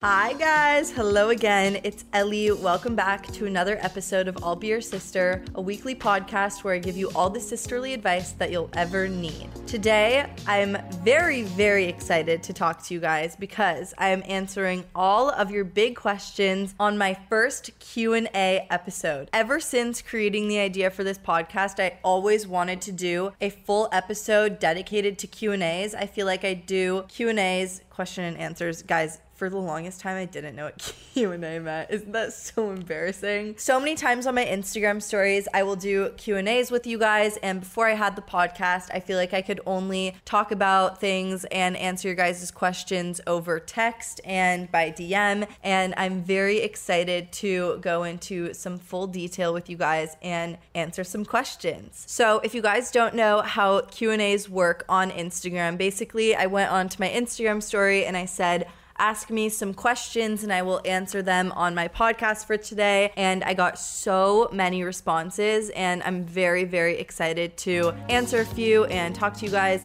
Hi, guys. Hello again. It's Ellie. Welcome back to another episode of I'll Be Your Sister, a weekly podcast where I give you all the sisterly advice that you'll ever need. Today, I'm very, very excited to talk to you guys because I am answering all of your big questions on my first Q&A episode. Ever since creating the idea for this podcast, I always wanted to do a full episode dedicated to Q&As. I feel like I do Q&As, question and answers. Guys, for the longest time I didn't know what Q&A meant. Isn't that so embarrassing? So many times on my Instagram stories I will do Q&As with you guys and before I had the podcast I feel like I could only talk about things and answer your guys' questions over text and by DM and I'm very excited to go into some full detail with you guys and answer some questions. So if you guys don't know how Q&As work on Instagram, basically I went onto my Instagram story and I said ask me some questions and I will answer them on my podcast for today. And I got so many responses, and I'm very, very excited to answer a few and talk to you guys.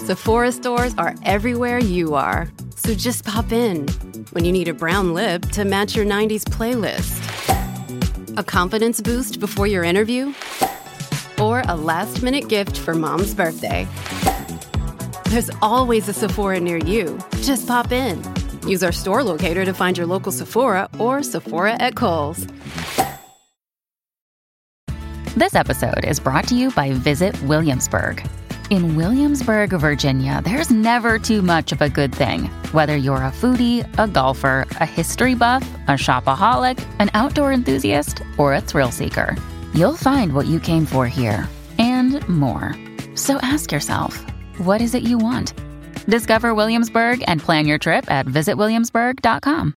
Sephora stores are everywhere you are. So just pop in when you need a brown lip to match your 90s playlist, a confidence boost before your interview, or a last minute gift for mom's birthday. There's always a Sephora near you. Just pop in. Use our store locator to find your local Sephora or Sephora at Kohl's. This episode is brought to you by Visit Williamsburg. In Williamsburg, Virginia, there's never too much of a good thing. Whether you're a foodie, a golfer, a history buff, a shopaholic, an outdoor enthusiast, or a thrill seeker, you'll find what you came for here and more. So ask yourself, what is it you want? Discover Williamsburg and plan your trip at visitwilliamsburg.com.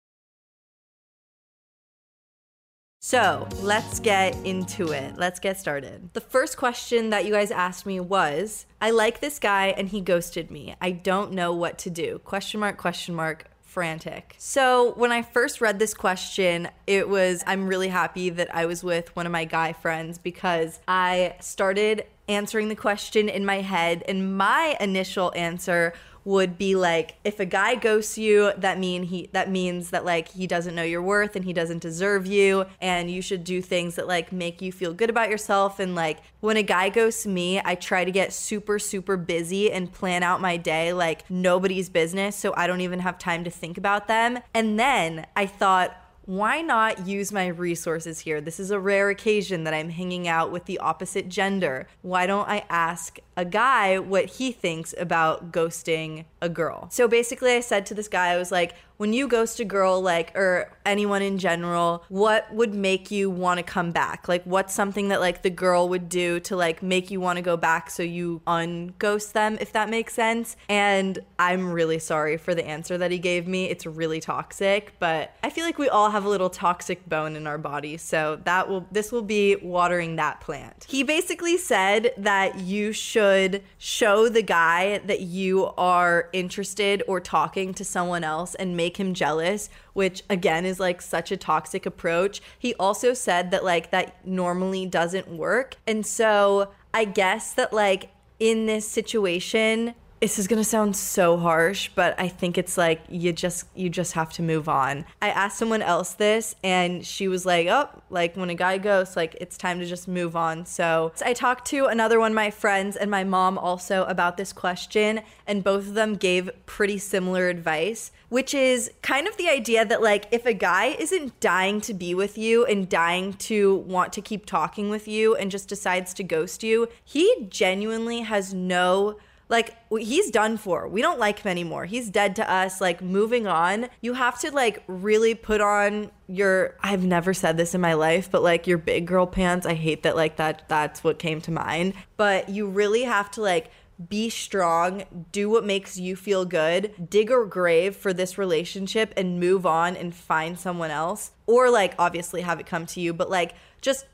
So let's get into it. Let's get started. The first question that you guys asked me was I like this guy and he ghosted me. I don't know what to do. Question mark, question mark, frantic. So, when I first read this question, it was I'm really happy that I was with one of my guy friends because I started answering the question in my head, and my initial answer would be like if a guy ghosts you that mean he that means that like he doesn't know your worth and he doesn't deserve you and you should do things that like make you feel good about yourself and like when a guy ghosts me I try to get super super busy and plan out my day like nobody's business so I don't even have time to think about them. And then I thought why not use my resources here? This is a rare occasion that I'm hanging out with the opposite gender. Why don't I ask a guy what he thinks about ghosting a girl. So basically, I said to this guy, I was like, when you ghost a girl, like, or anyone in general, what would make you want to come back? Like, what's something that, like, the girl would do to, like, make you want to go back so you unghost them, if that makes sense? And I'm really sorry for the answer that he gave me. It's really toxic, but I feel like we all have a little toxic bone in our body. So that will, this will be watering that plant. He basically said that you should show the guy that you are interested or talking to someone else and make him jealous, which again is like such a toxic approach. He also said that like that normally doesn't work. And so I guess that like in this situation, this is gonna sound so harsh, but I think it's like you just you just have to move on. I asked someone else this, and she was like, "Oh, like when a guy goes, like it's time to just move on." So I talked to another one of my friends and my mom also about this question, and both of them gave pretty similar advice, which is kind of the idea that like if a guy isn't dying to be with you and dying to want to keep talking with you and just decides to ghost you, he genuinely has no like he's done for. We don't like him anymore. He's dead to us. Like moving on. You have to like really put on your I've never said this in my life, but like your big girl pants. I hate that like that that's what came to mind. But you really have to like be strong, do what makes you feel good, dig a grave for this relationship and move on and find someone else. Or like obviously have it come to you, but like just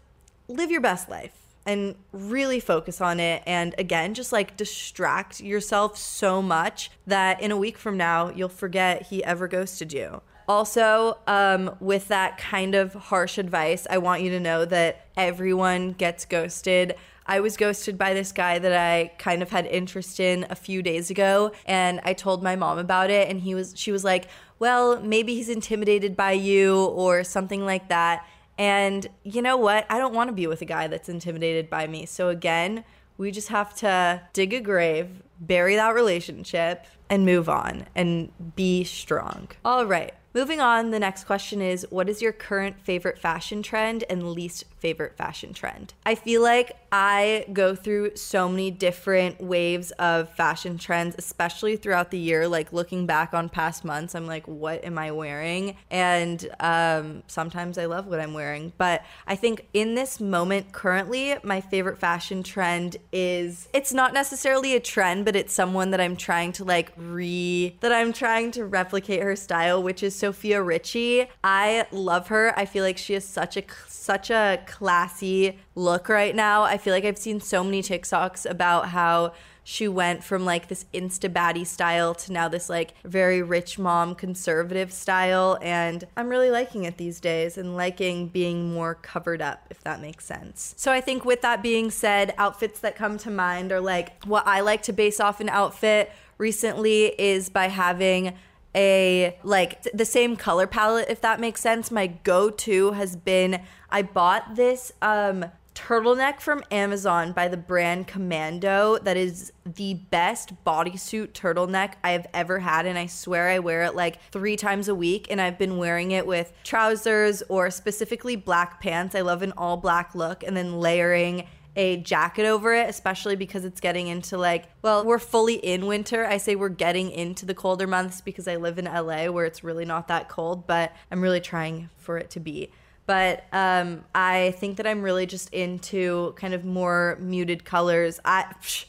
live your best life and really focus on it. And again, just like distract yourself so much that in a week from now, you'll forget he ever ghosted you. Also, um, with that kind of harsh advice, I want you to know that everyone gets ghosted. I was ghosted by this guy that I kind of had interest in a few days ago, and I told my mom about it, and he was she was like, "Well, maybe he's intimidated by you or something like that." And you know what? I don't want to be with a guy that's intimidated by me. So again, we just have to dig a grave, bury that relationship, and move on and be strong. All right. Moving on, the next question is What is your current favorite fashion trend and least favorite fashion trend? I feel like I go through so many different waves of fashion trends, especially throughout the year. Like looking back on past months, I'm like, what am I wearing? And um, sometimes I love what I'm wearing. But I think in this moment currently, my favorite fashion trend is it's not necessarily a trend, but it's someone that I'm trying to like re, that I'm trying to replicate her style, which is Sofia Richie. I love her. I feel like she has such a such a classy look right now. I feel like I've seen so many TikToks about how she went from like this insta baddie style to now this like very rich mom conservative style and i'm really liking it these days and liking being more covered up if that makes sense so i think with that being said outfits that come to mind are like what i like to base off an outfit recently is by having a like the same color palette if that makes sense. My go-to has been i bought this um turtleneck from amazon by the brand commando that is the best bodysuit turtleneck i have ever had and i swear i wear it like three times a week and i've been wearing it with trousers or specifically black pants. I love an all black look and then layering a jacket over it, especially because it's getting into like, well, we're fully in winter. I say we're getting into the colder months because I live in LA where it's really not that cold, but I'm really trying for it to be. But um, I think that I'm really just into kind of more muted colors. I. Psh,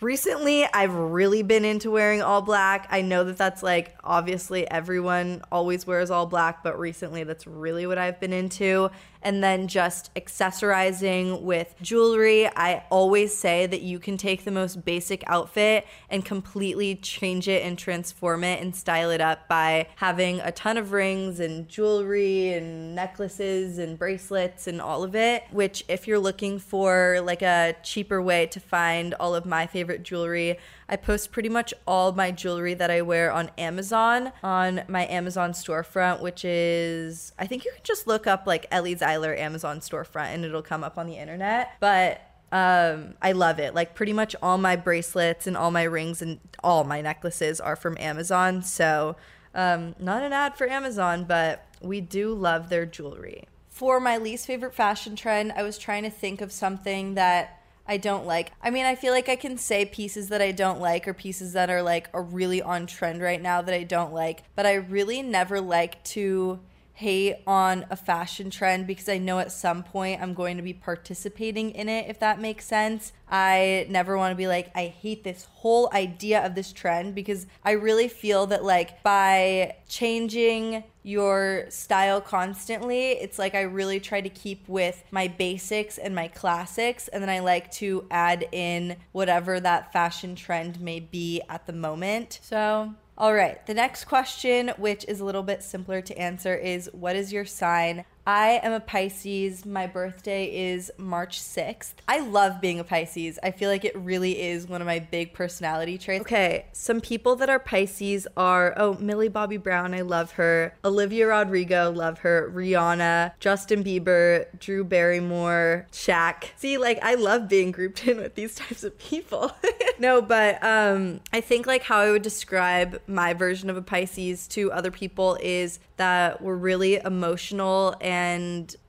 recently I've really been into wearing all black. I know that that's like obviously everyone always wears all black, but recently that's really what I've been into. And then just accessorizing with jewelry. I always say that you can take the most basic outfit and completely change it and transform it and style it up by having a ton of rings and jewelry and necklaces and bracelets and all of it. Which, if you're looking for like a cheaper way to find all of my favorite jewelry, I post pretty much all my jewelry that I wear on Amazon on my Amazon storefront, which is I think you can just look up like Ellie Zeiler Amazon storefront and it'll come up on the internet. But um, I love it. Like pretty much all my bracelets and all my rings and all my necklaces are from Amazon. So um, not an ad for Amazon, but we do love their jewelry. For my least favorite fashion trend, I was trying to think of something that I don't like. I mean, I feel like I can say pieces that I don't like or pieces that are like are really on trend right now that I don't like, but I really never like to hate on a fashion trend because I know at some point I'm going to be participating in it, if that makes sense. I never want to be like, I hate this whole idea of this trend because I really feel that, like, by changing your style constantly, it's like I really try to keep with my basics and my classics, and then I like to add in whatever that fashion trend may be at the moment. So, all right, the next question, which is a little bit simpler to answer, is what is your sign? I am a Pisces. My birthday is March 6th. I love being a Pisces. I feel like it really is one of my big personality traits. Okay, some people that are Pisces are oh, Millie Bobby Brown, I love her. Olivia Rodrigo, love her. Rihanna, Justin Bieber, Drew Barrymore, Shaq. See, like I love being grouped in with these types of people. no, but um I think like how I would describe my version of a Pisces to other people is that we're really emotional and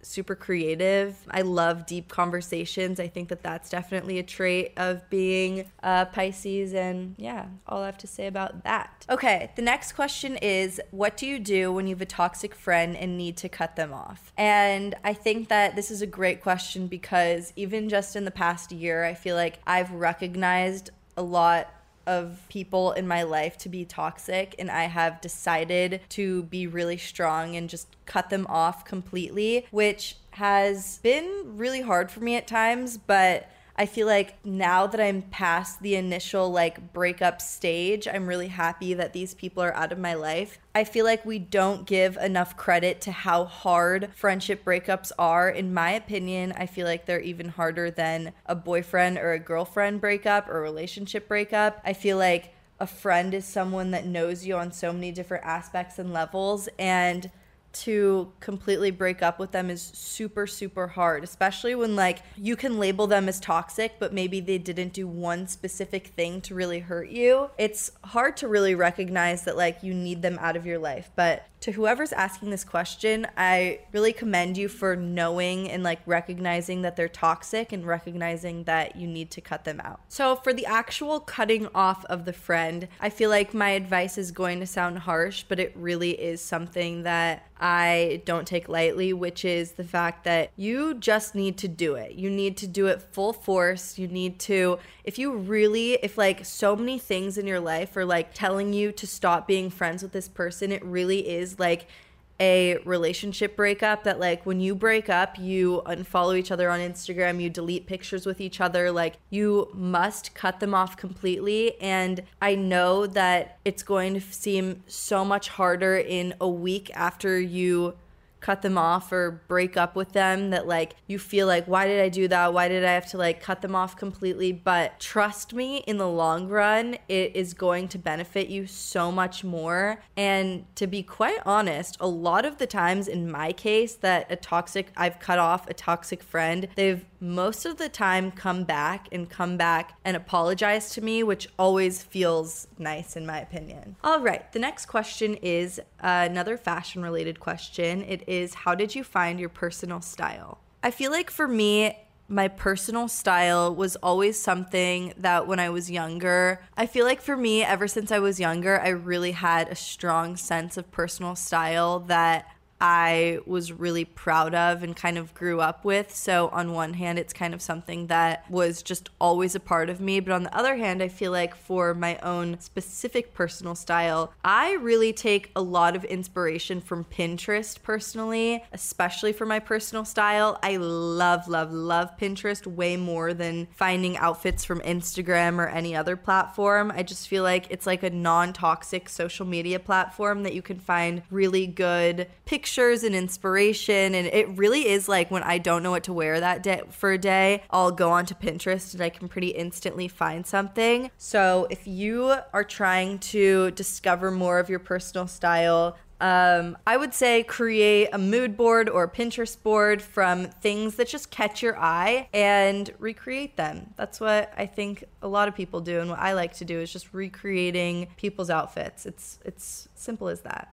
super creative. I love deep conversations. I think that that's definitely a trait of being a Pisces. And yeah, all I have to say about that. Okay, the next question is What do you do when you have a toxic friend and need to cut them off? And I think that this is a great question because even just in the past year, I feel like I've recognized a lot of people in my life to be toxic and I have decided to be really strong and just cut them off completely, which has been really hard for me at times, but I feel like now that I'm past the initial like breakup stage, I'm really happy that these people are out of my life. I feel like we don't give enough credit to how hard friendship breakups are. In my opinion, I feel like they're even harder than a boyfriend or a girlfriend breakup or relationship breakup. I feel like a friend is someone that knows you on so many different aspects and levels and to completely break up with them is super super hard especially when like you can label them as toxic but maybe they didn't do one specific thing to really hurt you. It's hard to really recognize that like you need them out of your life but to whoever's asking this question, I really commend you for knowing and like recognizing that they're toxic and recognizing that you need to cut them out. So, for the actual cutting off of the friend, I feel like my advice is going to sound harsh, but it really is something that I don't take lightly, which is the fact that you just need to do it. You need to do it full force. You need to, if you really, if like so many things in your life are like telling you to stop being friends with this person, it really is like a relationship breakup that like when you break up you unfollow each other on Instagram you delete pictures with each other like you must cut them off completely. And I know that it's going to seem so much harder in a week after you cut them off or break up with them that like you feel like why did I do that? Why did I have to like cut them off completely? But trust me, in the long run, it is going to benefit you so much more. And to be quite honest, a lot of the times in my case that a toxic I've cut off a toxic friend, they've most of the time come back and come back and apologize to me, which always feels nice in my opinion. All right, the next question is another fashion related question. It is How did you find your personal style? I feel like for me, my personal style was always something that when I was younger, I feel like for me, ever since I was younger, I really had a strong sense of personal style that I was really proud of and kind of grew up with. So, on one hand, it's kind of something that was just always a part of me. But on the other hand, I feel like for my own specific personal style, I really take a lot of inspiration from Pinterest personally, especially for my personal style. I love, love, love Pinterest way more than finding outfits from Instagram or any other platform. I just feel like it's like a non toxic social media platform that you can find really good pictures pictures and inspiration. And it really is like when I don't know what to wear that day for a day, I'll go onto Pinterest and I can pretty instantly find something. So if you are trying to discover more of your personal style, um, I would say create a mood board or Pinterest board from things that just catch your eye and recreate them. That's what I think a lot of people do, and what I like to do is just recreating people's outfits. It's it's simple as that.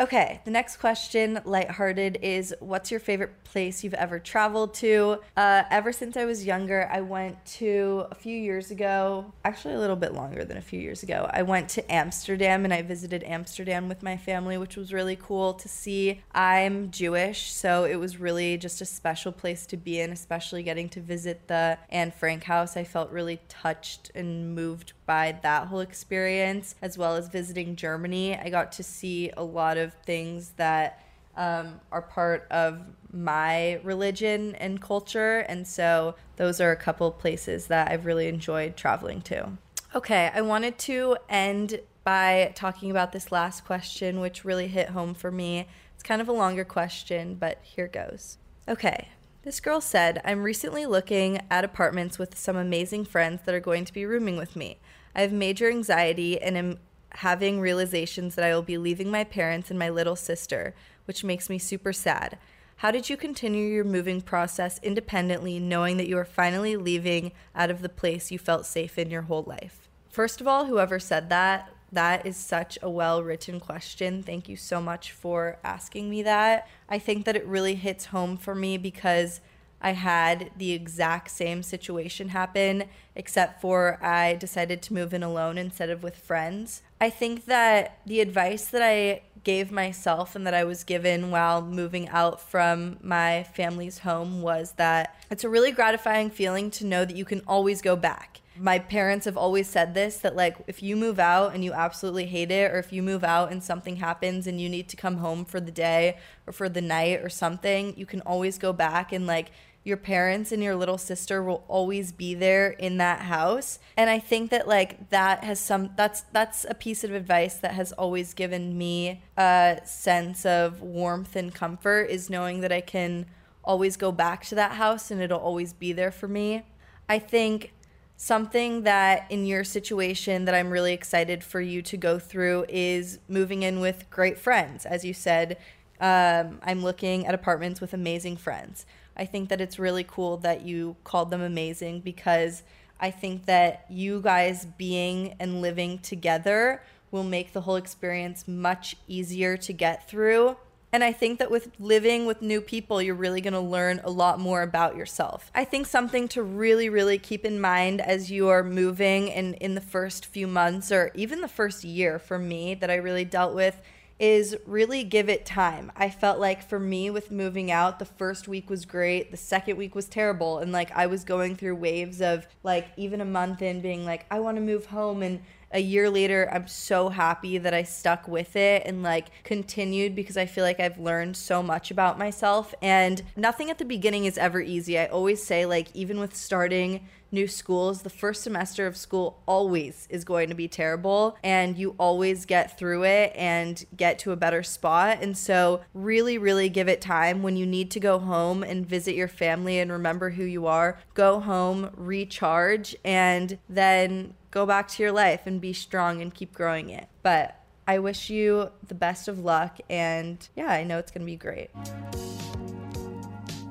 Okay, the next question, lighthearted, is what's your favorite place you've ever traveled to? Uh, ever since I was younger, I went to a few years ago, actually a little bit longer than a few years ago. I went to Amsterdam and I visited Amsterdam with my family, which was really cool to see. I'm Jewish, so it was really just a special place to be in, especially getting to visit the Anne Frank house. I felt really touched and moved by that whole experience, as well as visiting Germany. I got to see a lot of things that um, are part of my religion and culture. And so those are a couple places that I've really enjoyed traveling to. Okay, I wanted to end by talking about this last question, which really hit home for me. It's kind of a longer question, but here goes. Okay, This girl said, I'm recently looking at apartments with some amazing friends that are going to be rooming with me. I have major anxiety and am having realizations that I will be leaving my parents and my little sister, which makes me super sad. How did you continue your moving process independently, knowing that you are finally leaving out of the place you felt safe in your whole life? First of all, whoever said that, that is such a well written question. Thank you so much for asking me that. I think that it really hits home for me because I had the exact same situation happen, except for I decided to move in alone instead of with friends. I think that the advice that I gave myself and that I was given while moving out from my family's home was that it's a really gratifying feeling to know that you can always go back my parents have always said this that like if you move out and you absolutely hate it or if you move out and something happens and you need to come home for the day or for the night or something you can always go back and like your parents and your little sister will always be there in that house and i think that like that has some that's that's a piece of advice that has always given me a sense of warmth and comfort is knowing that i can always go back to that house and it'll always be there for me i think Something that in your situation that I'm really excited for you to go through is moving in with great friends. As you said, um, I'm looking at apartments with amazing friends. I think that it's really cool that you called them amazing because I think that you guys being and living together will make the whole experience much easier to get through and I think that with living with new people, you're really to learn a lot more about yourself. I think something to really, really keep in mind as you are moving and in the first few months or even the first year for me that I really dealt with is really give it time. I felt like for me with moving out, the first week was great, the second week was terrible. And like I was going through waves of like even a month in being like, I want to move home and a year later, I'm so happy that I stuck with it and like continued because I feel like I've learned so much about myself. And nothing at the beginning is ever easy. I always say, like, even with starting new schools, the first semester of school always is going to be terrible and you always get through it and get to a better spot. And so, really, really give it time when you need to go home and visit your family and remember who you are. Go home, recharge, and then go back to your life and be strong and keep growing it. But I wish you the best of luck and yeah, I know it's going to be great.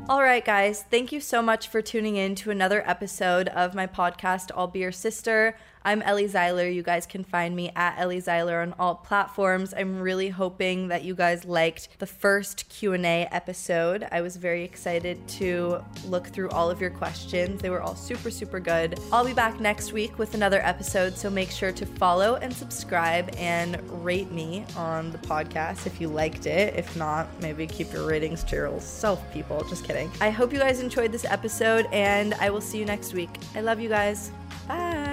All right, guys, thank you so much for tuning in to another episode of my podcast, I'll Be Your Sister. I'm Ellie Zeiler. You guys can find me at Ellie Zeiler on all platforms. I'm really hoping that you guys liked the first Q&A episode. I was very excited to look through all of your questions. They were all super super good. I'll be back next week with another episode, so make sure to follow and subscribe and rate me on the podcast if you liked it. If not, maybe keep your ratings to yourself, people. Just kidding. I hope you guys enjoyed this episode and I will see you next week. I love you guys. Bye.